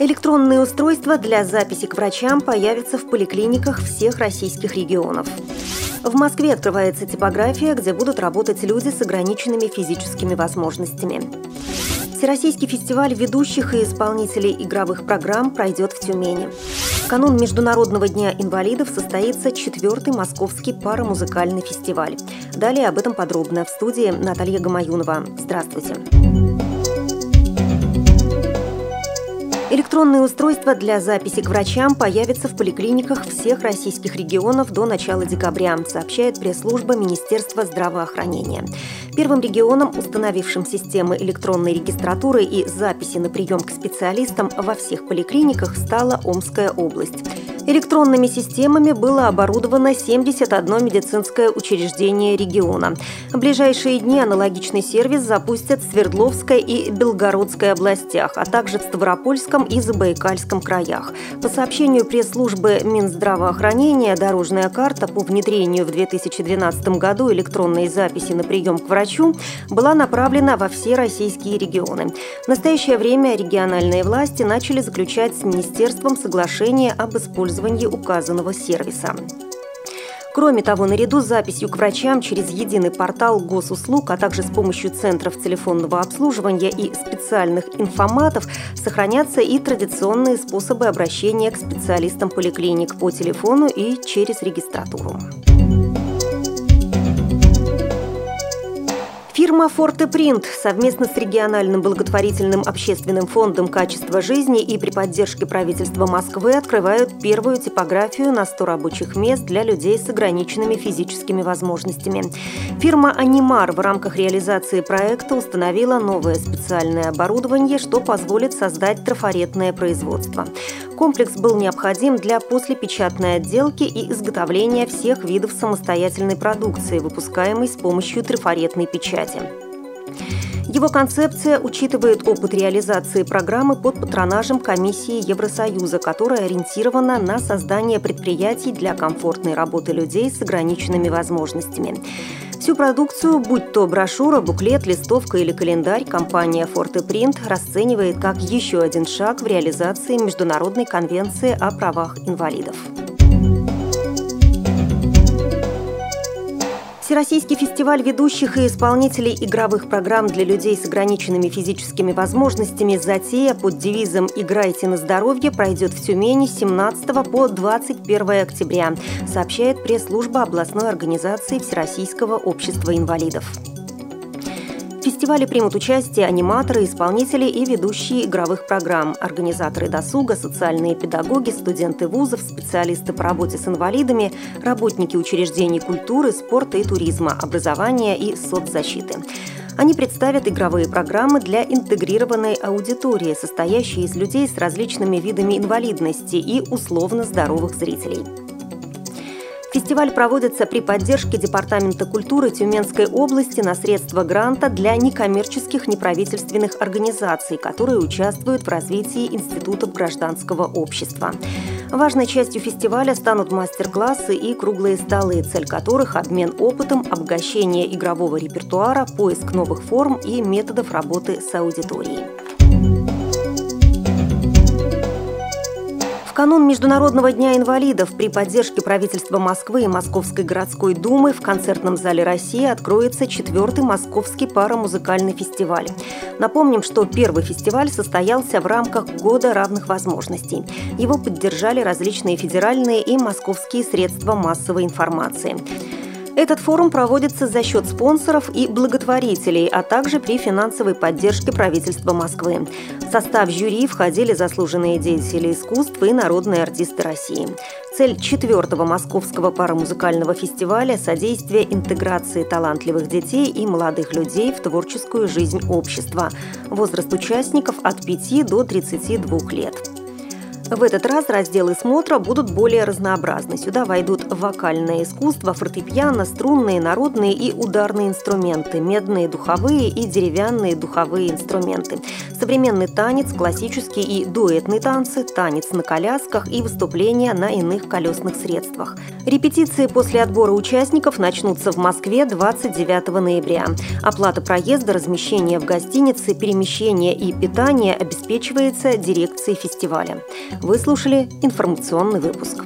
Электронные устройства для записи к врачам появятся в поликлиниках всех российских регионов. В Москве открывается типография, где будут работать люди с ограниченными физическими возможностями. Всероссийский фестиваль ведущих и исполнителей игровых программ пройдет в Тюмени. Канун Международного дня инвалидов состоится четвертый московский парамузыкальный фестиваль. Далее об этом подробно в студии Наталья Гамаюнова. Здравствуйте. Электронные устройства для записи к врачам появятся в поликлиниках всех российских регионов до начала декабря, сообщает пресс-служба Министерства здравоохранения. Первым регионом, установившим системы электронной регистратуры и записи на прием к специалистам во всех поликлиниках, стала Омская область. Электронными системами было оборудовано 71 медицинское учреждение региона. В ближайшие дни аналогичный сервис запустят в Свердловской и Белгородской областях, а также в Ставропольском и Забайкальском краях. По сообщению пресс-службы Минздравоохранения, дорожная карта по внедрению в 2012 году электронной записи на прием к врачу была направлена во все российские регионы. В настоящее время региональные власти начали заключать с Министерством соглашение об использовании использовании указанного сервиса. Кроме того, наряду с записью к врачам через единый портал госуслуг, а также с помощью центров телефонного обслуживания и специальных информатов сохранятся и традиционные способы обращения к специалистам поликлиник по телефону и через регистратуру. Фирма «Фортепринт» совместно с региональным благотворительным общественным фондом «Качество жизни» и при поддержке правительства Москвы открывают первую типографию на 100 рабочих мест для людей с ограниченными физическими возможностями. Фирма «Анимар» в рамках реализации проекта установила новое специальное оборудование, что позволит создать трафаретное производство. Комплекс был необходим для послепечатной отделки и изготовления всех видов самостоятельной продукции, выпускаемой с помощью трафаретной печати. Его концепция учитывает опыт реализации программы под патронажем Комиссии Евросоюза, которая ориентирована на создание предприятий для комфортной работы людей с ограниченными возможностями. Всю продукцию, будь то брошюра, буклет, листовка или календарь, компания Forte Print расценивает как еще один шаг в реализации Международной конвенции о правах инвалидов. Всероссийский фестиваль ведущих и исполнителей игровых программ для людей с ограниченными физическими возможностями «Затея» под девизом «Играйте на здоровье» пройдет в Тюмени с 17 по 21 октября, сообщает пресс-служба областной организации Всероссийского общества инвалидов фестивале примут участие аниматоры, исполнители и ведущие игровых программ, организаторы досуга, социальные педагоги, студенты вузов, специалисты по работе с инвалидами, работники учреждений культуры, спорта и туризма, образования и соцзащиты. Они представят игровые программы для интегрированной аудитории, состоящей из людей с различными видами инвалидности и условно здоровых зрителей. Фестиваль проводится при поддержке Департамента культуры Тюменской области на средства гранта для некоммерческих неправительственных организаций, которые участвуют в развитии институтов гражданского общества. Важной частью фестиваля станут мастер-классы и круглые столы, цель которых – обмен опытом, обогащение игрового репертуара, поиск новых форм и методов работы с аудиторией. Канун Международного дня инвалидов при поддержке правительства Москвы и Московской городской думы в концертном зале России откроется четвертый Московский парамузыкальный фестиваль. Напомним, что первый фестиваль состоялся в рамках Года равных возможностей. Его поддержали различные федеральные и московские средства массовой информации. Этот форум проводится за счет спонсоров и благотворителей, а также при финансовой поддержке правительства Москвы. В состав жюри входили заслуженные деятели искусства и народные артисты России. Цель четвертого Московского парамузыкального фестиваля – содействие интеграции талантливых детей и молодых людей в творческую жизнь общества. Возраст участников от 5 до 32 лет. В этот раз разделы смотра будут более разнообразны. Сюда войдут вокальное искусство, фортепиано, струнные, народные и ударные инструменты, медные духовые и деревянные духовые инструменты, современный танец, классический и дуэтный танцы, танец на колясках и выступления на иных колесных средствах. Репетиции после отбора участников начнутся в Москве 29 ноября. Оплата проезда, размещение в гостинице, перемещение и питание обеспечивается дирекцией фестиваля. Вы слушали информационный выпуск.